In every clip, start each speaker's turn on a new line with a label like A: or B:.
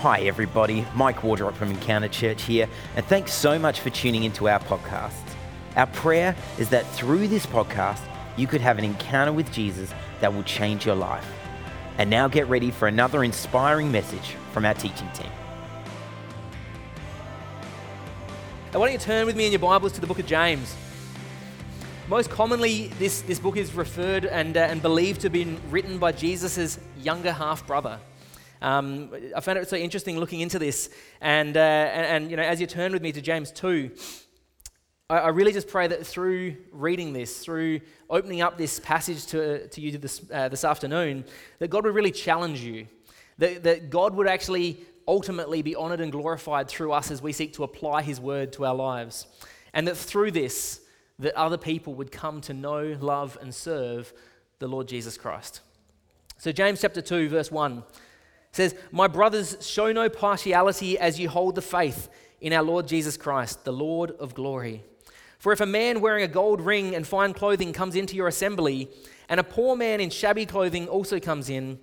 A: Hi, everybody. Mike Wardrop from Encounter Church here, and thanks so much for tuning into our podcast. Our prayer is that through this podcast, you could have an encounter with Jesus that will change your life. And now get ready for another inspiring message from our teaching team.
B: Why don't you turn with me in your Bibles to the book of James? Most commonly, this, this book is referred and, uh, and believed to have been written by Jesus' younger half brother. Um, I found it so interesting looking into this. And, uh, and, and, you know, as you turn with me to James 2, I, I, really just pray that through reading this, through opening up this passage to, to you this, uh, this afternoon, that God would really challenge you. That, that God would actually ultimately be honored and glorified through us as we seek to apply his word to our lives. And that through this, that other people would come to know, love, and serve the Lord Jesus Christ. So, James chapter 2, verse 1 says, My brothers, show no partiality as you hold the faith in our Lord Jesus Christ, the Lord of glory. For if a man wearing a gold ring and fine clothing comes into your assembly, and a poor man in shabby clothing also comes in,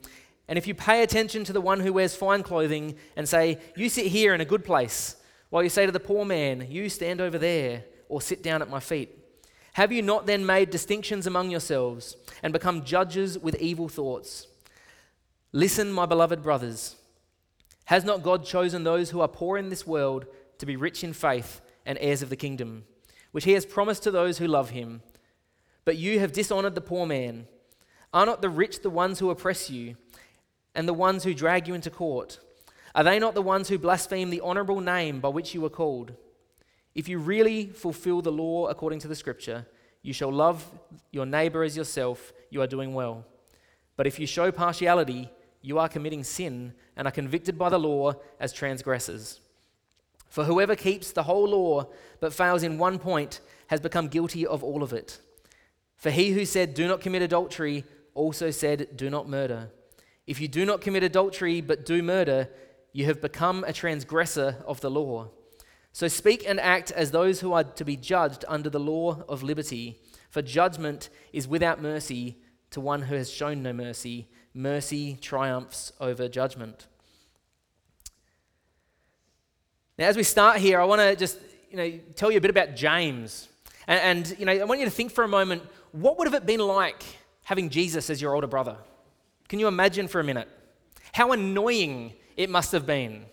B: and if you pay attention to the one who wears fine clothing and say, You sit here in a good place, while you say to the poor man, You stand over there, or sit down at my feet, have you not then made distinctions among yourselves and become judges with evil thoughts? Listen, my beloved brothers. Has not God chosen those who are poor in this world to be rich in faith and heirs of the kingdom, which he has promised to those who love him? But you have dishonored the poor man. Are not the rich the ones who oppress you and the ones who drag you into court? Are they not the ones who blaspheme the honorable name by which you were called? If you really fulfill the law according to the scripture, you shall love your neighbor as yourself, you are doing well. But if you show partiality, you are committing sin and are convicted by the law as transgressors. For whoever keeps the whole law but fails in one point has become guilty of all of it. For he who said, Do not commit adultery, also said, Do not murder. If you do not commit adultery but do murder, you have become a transgressor of the law. So speak and act as those who are to be judged under the law of liberty, for judgment is without mercy to one who has shown no mercy mercy triumphs over judgment. Now, as we start here, I want to just you know, tell you a bit about James. And, and, you know, I want you to think for a moment what would have it been like having Jesus as your older brother? Can you imagine for a minute? How annoying it must have been.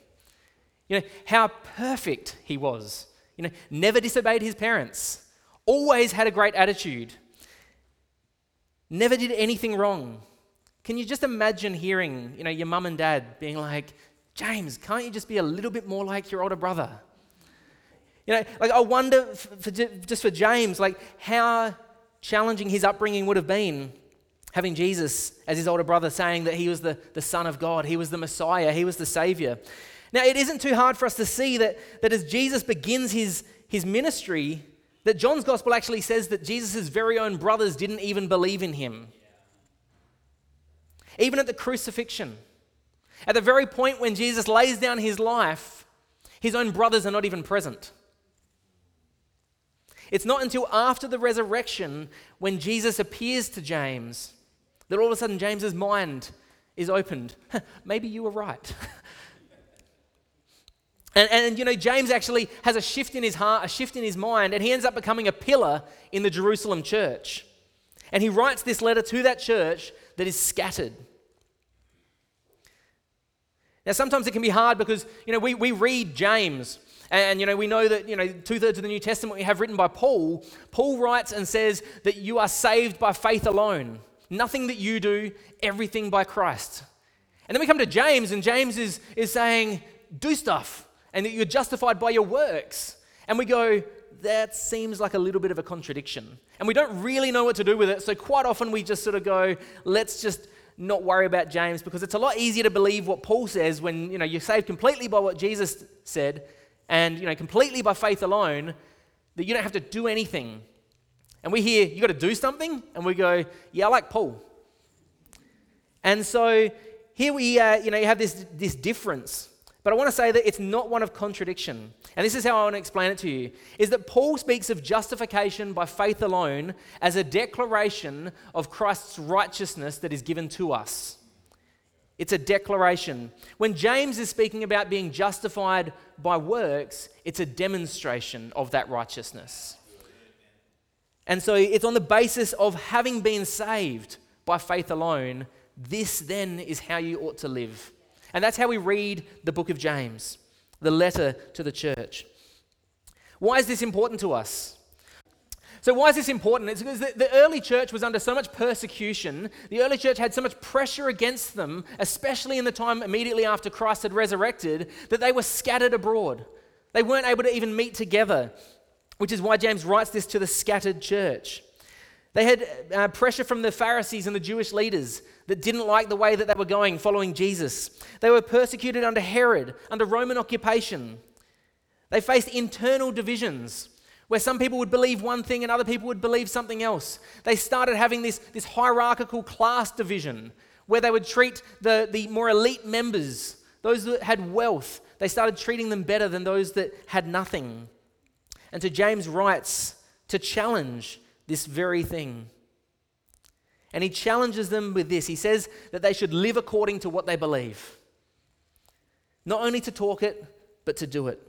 B: You know, how perfect he was. You know, never disobeyed his parents, always had a great attitude, never did anything wrong. Can you just imagine hearing, you know, your mum and dad being like, James, can't you just be a little bit more like your older brother? You know, like I wonder, for, just for James, like how challenging his upbringing would have been having Jesus as his older brother saying that he was the, the Son of God, he was the Messiah, he was the Savior. Now, it isn't too hard for us to see that, that as Jesus begins his, his ministry, that John's gospel actually says that Jesus' very own brothers didn't even believe in him. Even at the crucifixion, at the very point when Jesus lays down his life, his own brothers are not even present. It's not until after the resurrection when Jesus appears to James that all of a sudden James's mind is opened. Maybe you were right. and, and, you know, James actually has a shift in his heart, a shift in his mind, and he ends up becoming a pillar in the Jerusalem church. And he writes this letter to that church that is scattered. Now, sometimes it can be hard because, you know, we, we read James and, you know, we know that, you know, two thirds of the New Testament we have written by Paul. Paul writes and says that you are saved by faith alone. Nothing that you do, everything by Christ. And then we come to James, and James is, is saying, do stuff, and that you're justified by your works. And we go, that seems like a little bit of a contradiction. And we don't really know what to do with it. So quite often we just sort of go, let's just not worry about James because it's a lot easier to believe what Paul says when you know you're saved completely by what Jesus said and you know completely by faith alone that you don't have to do anything. And we hear you got to do something and we go, yeah, I like Paul. And so here we uh, you know you have this this difference but I want to say that it's not one of contradiction. And this is how I want to explain it to you is that Paul speaks of justification by faith alone as a declaration of Christ's righteousness that is given to us. It's a declaration. When James is speaking about being justified by works, it's a demonstration of that righteousness. And so it's on the basis of having been saved by faith alone, this then is how you ought to live. And that's how we read the book of James, the letter to the church. Why is this important to us? So, why is this important? It's because the, early church was under so much persecution. The early church had so much pressure against them, especially in the time immediately after Christ had resurrected, that they were scattered abroad. They weren't able to even meet together, which is why James writes this to the scattered church. They had uh, pressure from the Pharisees and the Jewish leaders that didn't like the way that they were going following Jesus. They were persecuted under Herod, under Roman occupation. They faced internal divisions where some people would believe one thing and other people would believe something else. They started having this, this hierarchical class division where they would treat the, the more elite members, those that had wealth, they started treating them better than those that had nothing. And so James writes to challenge this very thing. And he challenges them with this. He says that they should live according to what they believe. Not only to talk it, but to do it.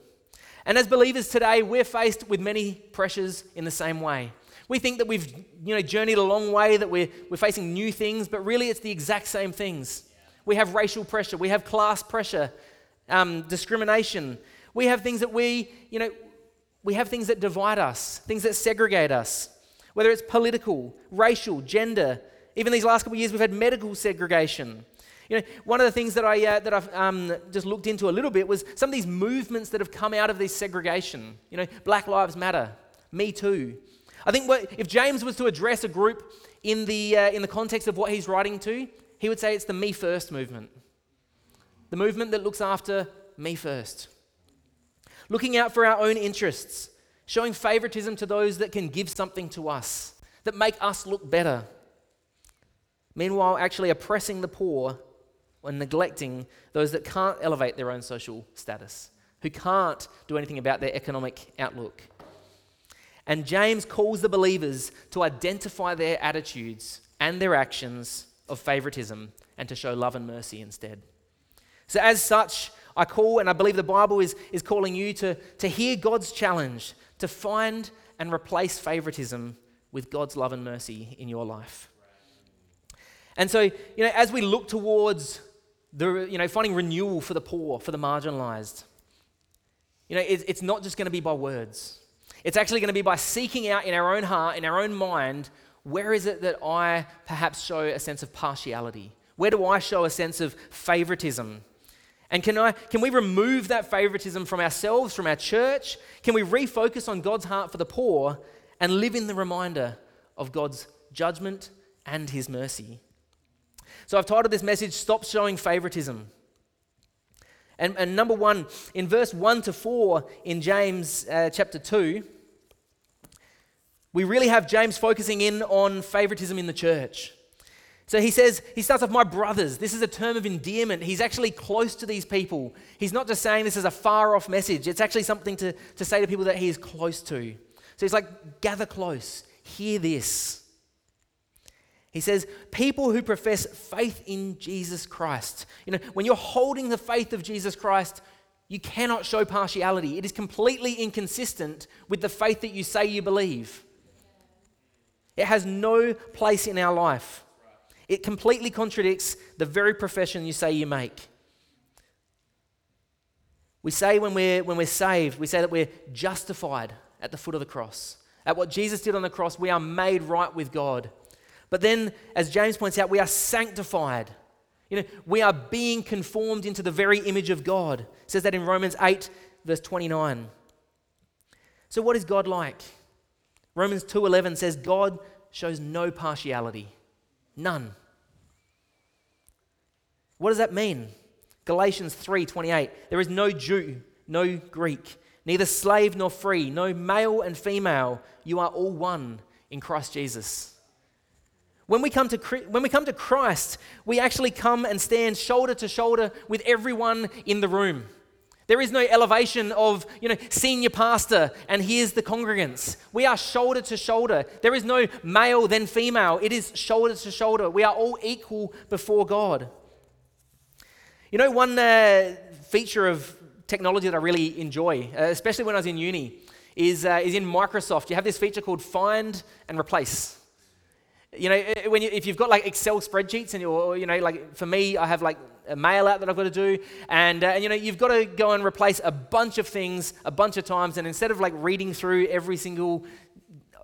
B: And as believers today, we're faced with many pressures in the same way. We think that we've you know, journeyed a long way, that we're, we're facing new things, but really it's the exact same things. We have racial pressure, we have class pressure, um, discrimination. We have things that we, you know, we have things that divide us, things that segregate us, whether it's political, racial, gender. Even these last couple of years, we've had medical segregation. You know, one of the things that, I, uh, that I've um, just looked into a little bit was some of these movements that have come out of this segregation. You know, Black Lives Matter, Me Too. I think what, if James was to address a group in the, uh, in the context of what he's writing to, he would say it's the Me First movement. The movement that looks after me first. Looking out for our own interests, showing favoritism to those that can give something to us, that make us look better. Meanwhile, actually oppressing the poor and neglecting those that can't elevate their own social status, who can't do anything about their economic outlook. And James calls the believers to identify their attitudes and their actions of favoritism and to show love and mercy instead. So, as such, I call and I believe the Bible is, is calling you to, to hear God's challenge to find and replace favoritism with God's love and mercy in your life. And so, you know, as we look towards the, you know, finding renewal for the poor, for the marginalized. You know, it's, it's not just going to be by words. It's actually going to be by seeking out in our own heart, in our own mind, where is it that I perhaps show a sense of partiality? Where do I show a sense of favoritism? And can, I, can we remove that favoritism from ourselves, from our church? Can we refocus on God's heart for the poor and live in the reminder of God's judgment and his mercy? So I've titled this message, Stop Showing Favoritism. And, and number one, in verse 1 to 4 in James uh, chapter 2, we really have James focusing in on favoritism in the church. So he says, he starts off, my brothers. This is a term of endearment. He's actually close to these people. He's not just saying this is a far off message, it's actually something to, to say to people that he is close to. So he's like, gather close, hear this. He says, people who profess faith in Jesus Christ. You know, when you're holding the faith of Jesus Christ, you cannot show partiality. It is completely inconsistent with the faith that you say you believe. It has no place in our life. It completely contradicts the very profession you say you make. We say when we're, when we're saved, we say that we're justified at the foot of the cross. At what Jesus did on the cross, we are made right with God. But then, as James points out, we are sanctified. You know, we are being conformed into the very image of God. It says that in Romans 8, verse 29. So what is God like? Romans 2:11 says God shows no partiality. None. What does that mean? Galatians 3:28 There is no Jew, no Greek, neither slave nor free, no male and female, you are all one in Christ Jesus. When we, come to, when we come to Christ, we actually come and stand shoulder to shoulder with everyone in the room. There is no elevation of, you know, senior pastor and here's the congregants. We are shoulder to shoulder. There is no male then female. It is shoulder to shoulder. We are all equal before God. You know, one uh, feature of technology that I really enjoy, uh, especially when I was in uni, is, uh, is in Microsoft. You have this feature called Find and Replace. You know, when you, if you've got like Excel spreadsheets and you're, you know, like for me, I have like a mail out that I've got to do, and, uh, and you know, you've got to go and replace a bunch of things a bunch of times, and instead of like reading through every single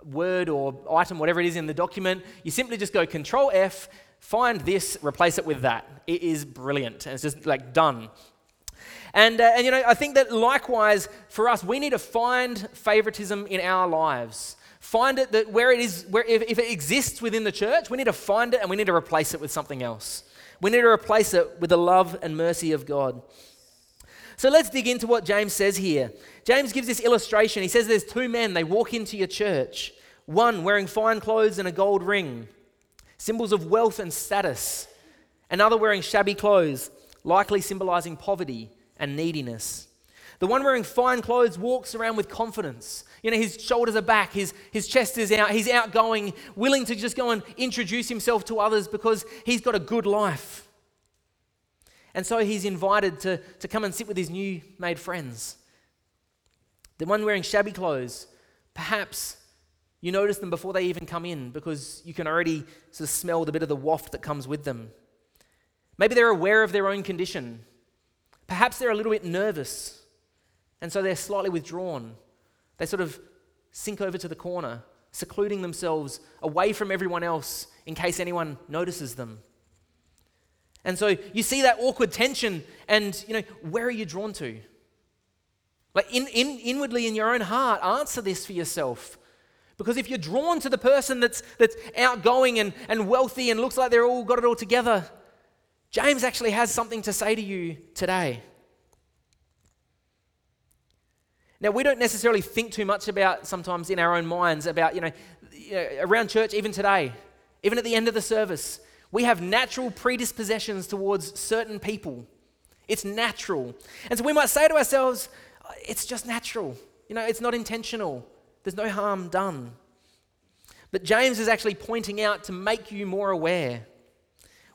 B: word or item, whatever it is in the document, you simply just go Control F, find this, replace it with that. It is brilliant, and it's just like done. And, uh, and you know, I think that likewise for us, we need to find favoritism in our lives. Find it that where it is, where if, if it exists within the church, we need to find it and we need to replace it with something else. We need to replace it with the love and mercy of God. So let's dig into what James says here. James gives this illustration. He says there's two men, they walk into your church, one wearing fine clothes and a gold ring, symbols of wealth and status, another wearing shabby clothes, likely symbolizing poverty and neediness. The one wearing fine clothes walks around with confidence. You know, his shoulders are back, his, his chest is out, he's outgoing, willing to just go and introduce himself to others because he's got a good life. And so he's invited to, to come and sit with his new made friends. The one wearing shabby clothes, perhaps you notice them before they even come in because you can already sort of smell the bit of the waft that comes with them. Maybe they're aware of their own condition. Perhaps they're a little bit nervous, and so they're slightly withdrawn. They sort of sink over to the corner, secluding themselves away from everyone else in case anyone notices them. And so you see that awkward tension, and you know, where are you drawn to? Like in, in, inwardly in your own heart, answer this for yourself. Because if you're drawn to the person that's, that's outgoing and, and wealthy and looks like they're all got it all together, James actually has something to say to you today. Now, we don't necessarily think too much about sometimes in our own minds about, you know, around church, even today, even at the end of the service, we have natural predispositions towards certain people. It's natural. And so we might say to ourselves, uh, it's just natural. You know, it's not intentional. There's no harm done. But James is actually pointing out to make you more aware.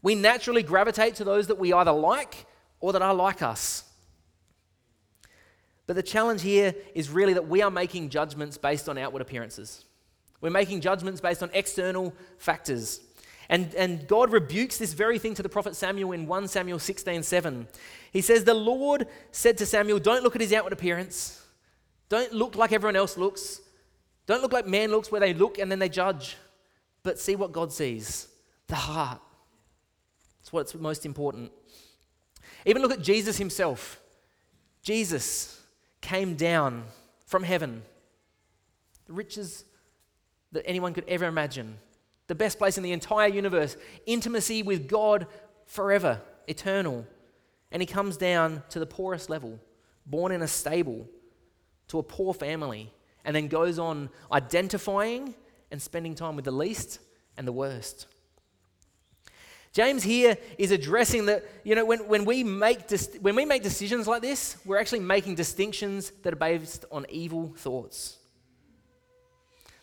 B: We naturally gravitate to those that we either like or that are like us. But the challenge here is really that we are making judgments based on outward appearances. We're making judgments based on external factors. And, and God rebukes this very thing to the prophet Samuel in 1 Samuel 16 7. He says, The Lord said to Samuel, Don't look at his outward appearance. Don't look like everyone else looks. Don't look like man looks, where they look and then they judge. But see what God sees the heart. That's what's most important. Even look at Jesus himself. Jesus came down from heaven, the riches that anyone could ever imagine. The best place in the entire universe, intimacy with God forever, eternal. And he comes down to the poorest level, born in a stable, to a poor family, and then goes on identifying and spending time with the least and the worst. James here is addressing that, you know, when, when, we make when we make decisions like this, we're actually making distinctions that are based on evil thoughts.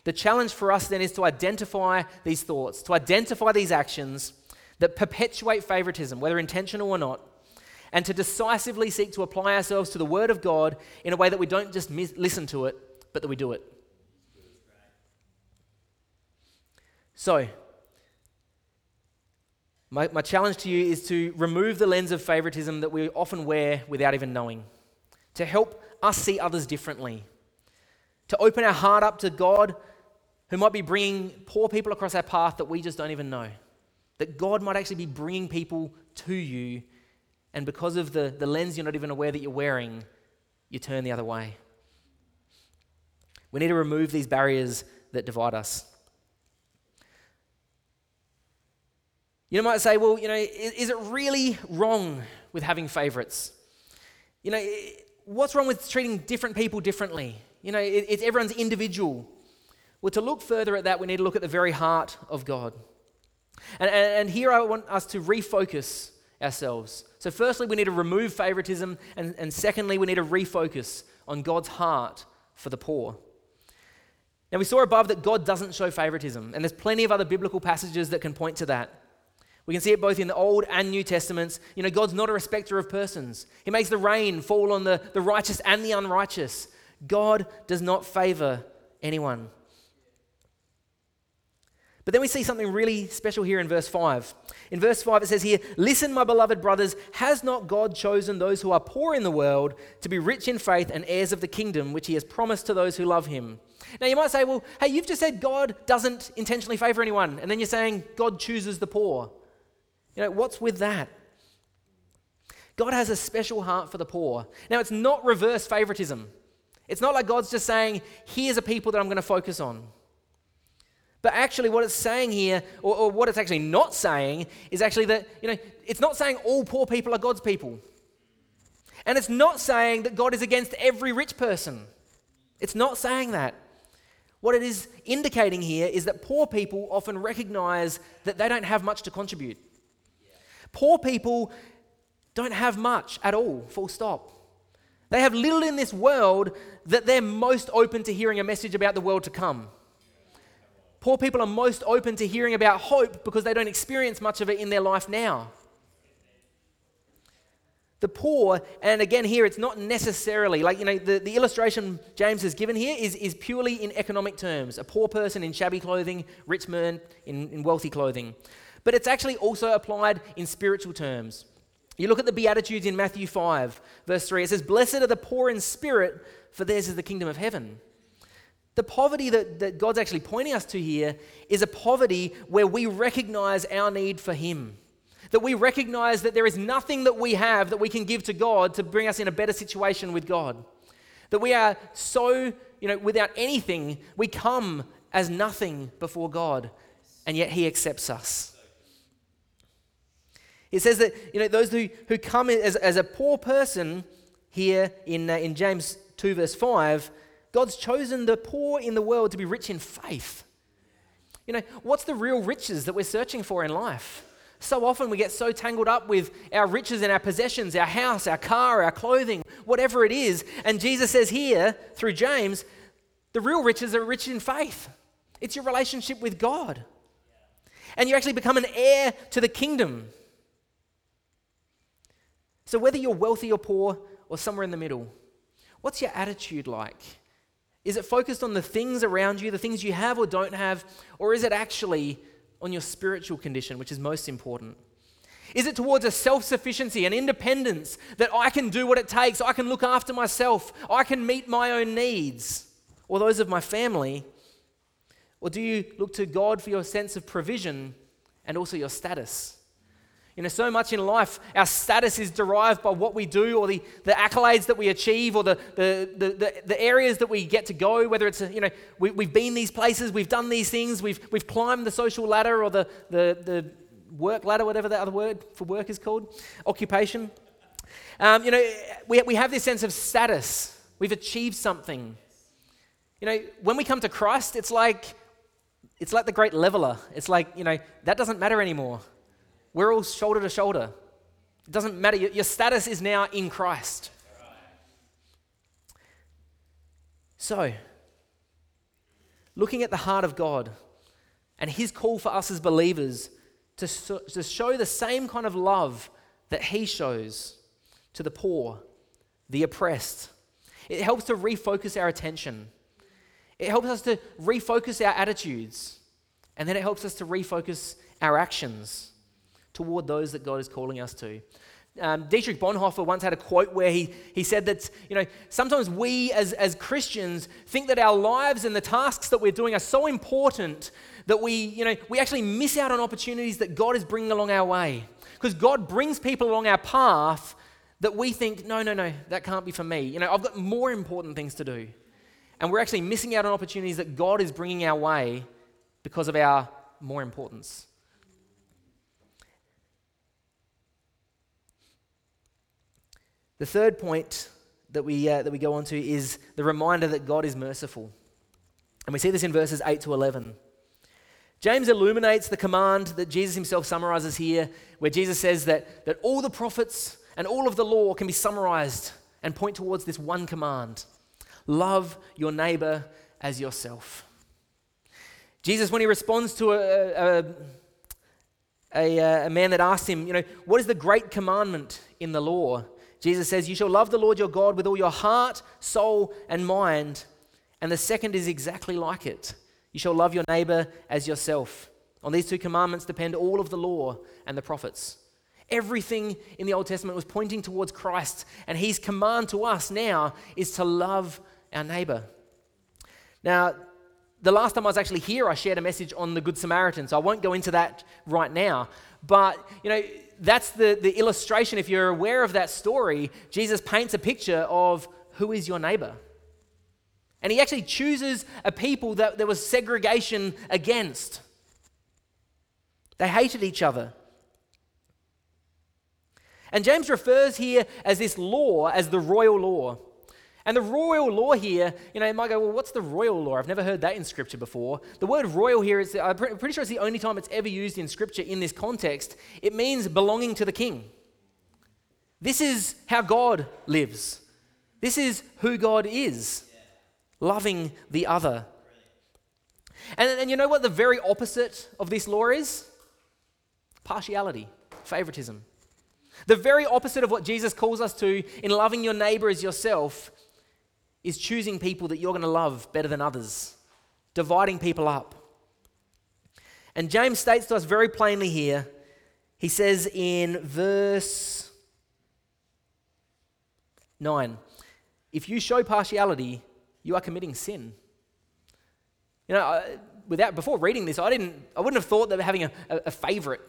B: The challenge for us then is to identify these thoughts, to identify these actions that perpetuate favoritism, whether intentional or not, and to decisively seek to apply ourselves to the Word of God in a way that we don't just mis- listen to it, but that we do it. So, my, my challenge to you is to remove the lens of favoritism that we often wear without even knowing, to help us see others differently, to open our heart up to God who might be bringing poor people across our path that we just don't even know. That God might actually be bringing people to you, and because of the, the lens you're not even aware that you're wearing, you turn the other way. We need to remove these barriers that divide us. You might say, well, you know, is, it really wrong with having favorites? You know, what's wrong with treating different people differently? You know, it's everyone's individual. Well, to look further at that, we need to look at the very heart of God. And, and, and here I want us to refocus ourselves. So, firstly, we need to remove favoritism, and, and secondly, we need to refocus on God's heart for the poor. Now, we saw above that God doesn't show favoritism, and there's plenty of other biblical passages that can point to that. We can see it both in the Old and New Testaments. You know, God's not a respecter of persons. He makes the rain fall on the, the righteous and the unrighteous. God does not favor anyone. But then we see something really special here in verse 5. In verse 5, it says here, Listen, my beloved brothers, has not God chosen those who are poor in the world to be rich in faith and heirs of the kingdom which he has promised to those who love him? Now you might say, Well, hey, you've just said God doesn't intentionally favor anyone, and then you're saying God chooses the poor. You know, what's with that? God has a special heart for the poor. Now, it's not reverse favoritism. It's not like God's just saying, Here's a people that I'm going to focus on. But actually, what it's saying here, or, or, what it's actually not saying, is actually that, you know, it's not saying all poor people are God's people. And it's not saying that God is against every rich person. It's not saying that. What it is indicating here is that poor people often recognize that they don't have much to contribute. Poor people don't have much at all, full stop. They have little in this world that they're most open to hearing a message about the world to come. Poor people are most open to hearing about hope because they don't experience much of it in their life now. The poor, and again here, it's not necessarily like, you know, the, the illustration James has given here is, is purely in economic terms. A poor person in shabby clothing, rich man in, in wealthy clothing. But it's actually also applied in spiritual terms. You look at the Beatitudes in Matthew 5, verse 3, it says, Blessed are the poor in spirit, for theirs is the kingdom of heaven. The poverty that, that God's actually pointing us to here is a poverty where we recognize our need for Him. That we recognize that there is nothing that we have that we can give to God to bring us in a better situation with God. That we are so, you know, without anything, we come as nothing before God, and yet He accepts us. It says that, you know, those who, who come as, as a poor person here in, uh, in James 2, verse 5, God's chosen the poor in the world to be rich in faith. You know, what's the real riches that we're searching for in life? So often we get so tangled up with our riches and our possessions, our house, our car, our clothing, whatever it is. And Jesus says here, through James, the real riches are rich in faith. It's your relationship with God. And you actually become an heir to the kingdom. So, whether you're wealthy or poor or somewhere in the middle, what's your attitude like? Is it focused on the things around you, the things you have or don't have, or is it actually on your spiritual condition, which is most important? Is it towards a self sufficiency, an independence that I can do what it takes, I can look after myself, I can meet my own needs, or those of my family? Or do you look to God for your sense of provision and also your status? You know, so much in life, our status is derived by what we do or the, the accolades that we achieve or the, the, the, the, areas that we get to go, whether it's, you know, we, we've been these places, we've done these things, we've, we've climbed the social ladder or the, the, the work ladder, whatever the other word for work is called, occupation. Um, you know, we, we have this sense of status. We've achieved something. You know, when we come to Christ, it's like, it's like the great leveler. It's like, you know, that doesn't matter anymore. We're all shoulder to shoulder. It doesn't matter. Your status is now in Christ. So, looking at the heart of God and His call for us as believers to, to show the same kind of love that He shows to the poor, the oppressed, it helps to refocus our attention. It helps us to refocus our attitudes. And then it helps us to refocus our actions toward those that God is calling us to. Um, Dietrich Bonhoeffer once had a quote where he, he said that, you know, sometimes we as, as Christians think that our lives and the tasks that we're doing are so important that we, you know, we actually miss out on opportunities that God is bringing along our way. Because God brings people along our path that we think, no, no, no, that can't be for me. You know, I've got more important things to do. And we're actually missing out on opportunities that God is bringing our way because of our more importance. The third point that we, uh, that we go on to is the reminder that God is merciful. And we see this in verses 8 to 11. James illuminates the command that Jesus himself summarizes here, where Jesus says that, that all the prophets and all of the law can be summarized and point towards this one command love your neighbor as yourself. Jesus, when he responds to a, a, a, a man that asks him, you know, what is the great commandment in the law? Jesus says, You shall love the Lord your God with all your heart, soul, and mind. And the second is exactly like it. You shall love your neighbor as yourself. On these two commandments depend all of the law and the prophets. Everything in the Old Testament was pointing towards Christ, and his command to us now is to love our neighbor. Now, the last time I was actually here, I shared a message on the Good Samaritan, so I won't go into that right now. But, you know, that's the, the illustration. If you're aware of that story, Jesus paints a picture of who is your neighbor. And he actually chooses a people that there was segregation against. They hated each other. And James refers here as this law as the royal law. And the royal law here, you know, you might go, well, what's the royal law? I've never heard that in Scripture before. The word royal here is, I'm pretty sure it's the only time it's ever used in Scripture in this context. It means belonging to the king. This is how God lives. This is who God is, loving the other. And, and you know what the very opposite of this law is? Partiality, favoritism. The very opposite of what Jesus calls us to in loving your neighbor as yourself is choosing people that you're going to love better than others, dividing people up. And James states to us very plainly here, he says in verse 9, if you show partiality, you are committing sin. You know, without before reading this, I didn't, I wouldn't have thought that having a, a, a favorite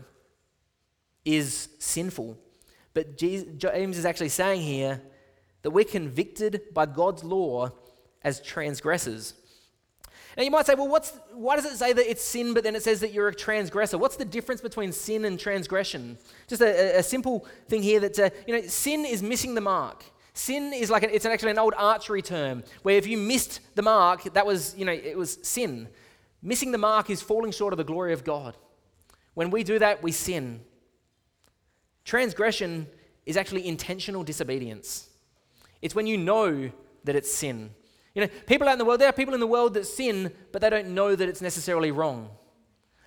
B: is sinful. But James is actually saying here that we're convicted by God's law as transgressors. Now you might say, well, what's, why does it say that it's sin, but then it says that you're a transgressor? What's the difference between sin and transgression? Just a, a simple thing here that, uh, you know, sin is missing the mark. Sin is like, a, it's actually an old archery term, where if you missed the mark, that was, you know, it was sin. Missing the mark is falling short of the glory of God. When we do that, we sin. Transgression is actually intentional disobedience. It's when you know that it's sin. You know, people out in the world, there are people in the world that sin, but they don't know that it's necessarily wrong.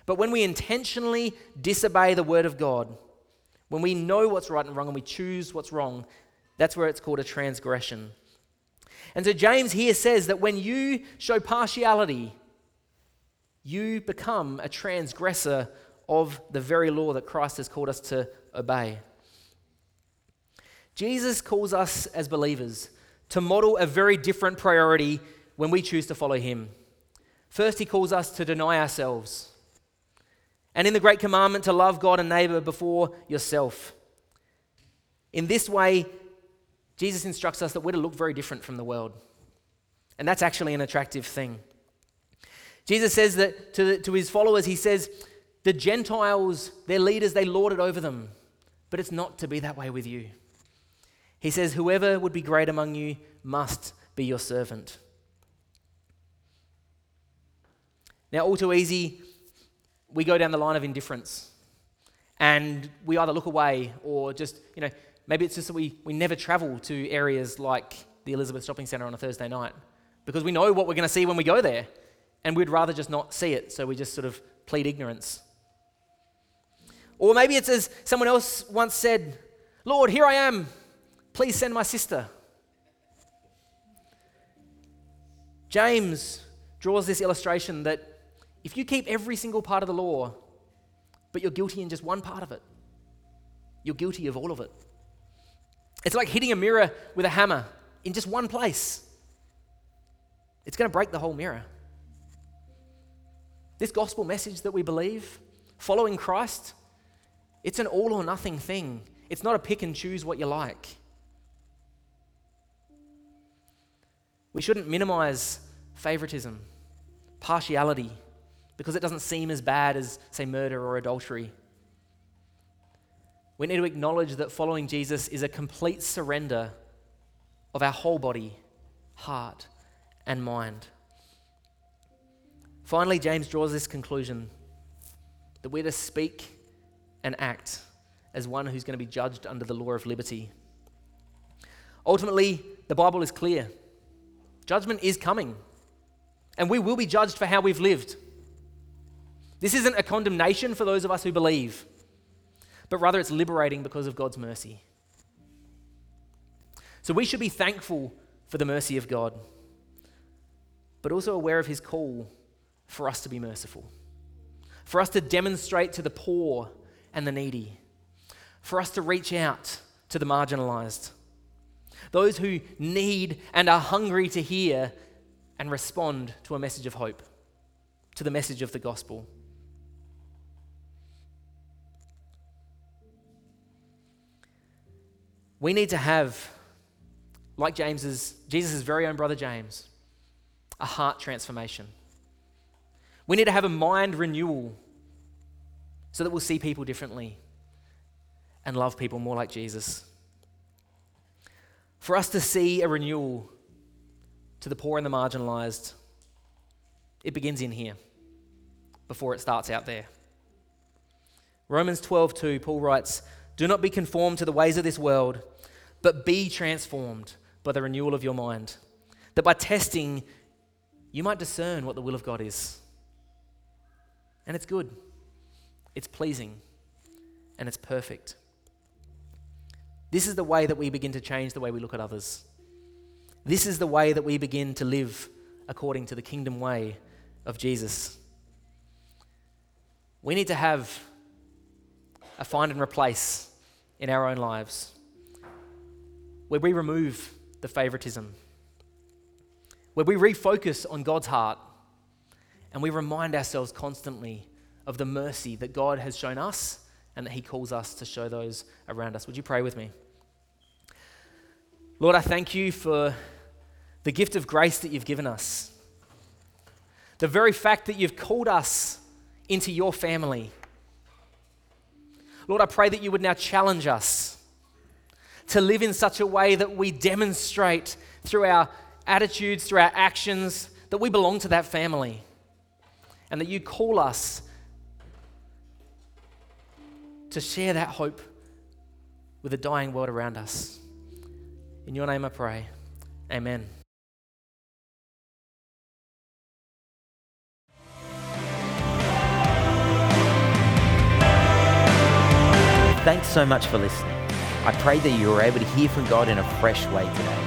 B: But when we intentionally disobey the word of God, when we know what's right and wrong and we choose what's wrong, that's where it's called a transgression. And so James here says that when you show partiality, you become a transgressor of the very law that Christ has called us to obey. Jesus calls us as believers to model a very different priority when we choose to follow him. First, he calls us to deny ourselves. And in the great commandment to love God and neighbor before yourself. In this way, Jesus instructs us that we're to look very different from the world. And that's actually an attractive thing. Jesus says that to, the, to his followers, he says, the Gentiles, their leaders, they lord it over them. But it's not to be that way with you. He says, Whoever would be great among you must be your servant. Now, all too easy, we go down the line of indifference. And we either look away or just, you know, maybe it's just that we, we never travel to areas like the Elizabeth Shopping Centre on a Thursday night because we know what we're going to see when we go there. And we'd rather just not see it, so we just sort of plead ignorance. Or maybe it's as someone else once said, Lord, here I am. Please send my sister. James draws this illustration that if you keep every single part of the law, but you're guilty in just one part of it, you're guilty of all of it. It's like hitting a mirror with a hammer in just one place. It's going to break the whole mirror. This gospel message that we believe, following Christ, it's an all or nothing thing. It's not a pick and choose what you like. We shouldn't minimize favoritism, partiality, because it doesn't seem as bad as, say, murder or adultery. We need to acknowledge that following Jesus is a complete surrender of our whole body, heart, and mind. Finally, James draws this conclusion that we're to speak and act as one who's going to be judged under the law of liberty. Ultimately, the Bible is clear. Judgment is coming, and we will be judged for how we've lived. This isn't a condemnation for those of us who believe. but rather it's liberating because of God's mercy. So we should be thankful for the mercy of God, but also aware of his call for us to be merciful, for us to demonstrate to the poor and the needy, for us to reach out to the marginalized, those who need and are hungry to hear and respond to a message of hope, to the message of the gospel. We need to have, like James's, Jesus' very own brother James, a heart transformation. We need to have a mind renewal so that we'll see people differently and love people more like Jesus. For us to see a renewal to the poor and the marginalized, it begins in here before it starts out there. Romans 12:2 Paul writes, "Do not be conformed to the ways of this world, but be transformed by the renewal of your mind, that by testing you might discern what the will of God is." And it's good. It's pleasing and it's perfect. This is the way that we begin to change the way we look at others. This is the way that we begin to live according to the kingdom way of Jesus. We need to have a find and replace in our own lives where we remove the favoritism, where we refocus on God's heart, and we remind ourselves constantly of the mercy that God has shown us and that He calls us to show those around us. Would you pray with me? Lord, I thank you for the gift of grace that you've given us. The very fact that you've called us into your family. Lord, I pray that you would now challenge us to live in such a way that we demonstrate through our attitudes, through our actions, that we belong to that family. And that you call us to share that hope with the dying world around us. In your name I pray. Amen.
A: Thanks so much for listening. I pray that you were able to hear from God in a fresh way today.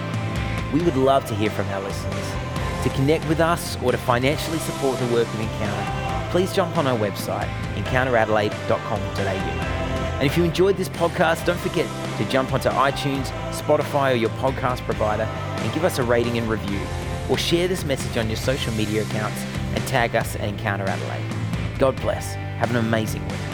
A: We would love to hear from our listeners. To connect with us or to financially support the work of Encounter, please jump on our website, encounteradelaide.com.au. And if you enjoyed this podcast, don't forget to jump onto iTunes, Spotify, or your podcast provider and give us a rating and review. Or share this message on your social media accounts and tag us at Encounter Adelaide. God bless. Have an amazing week.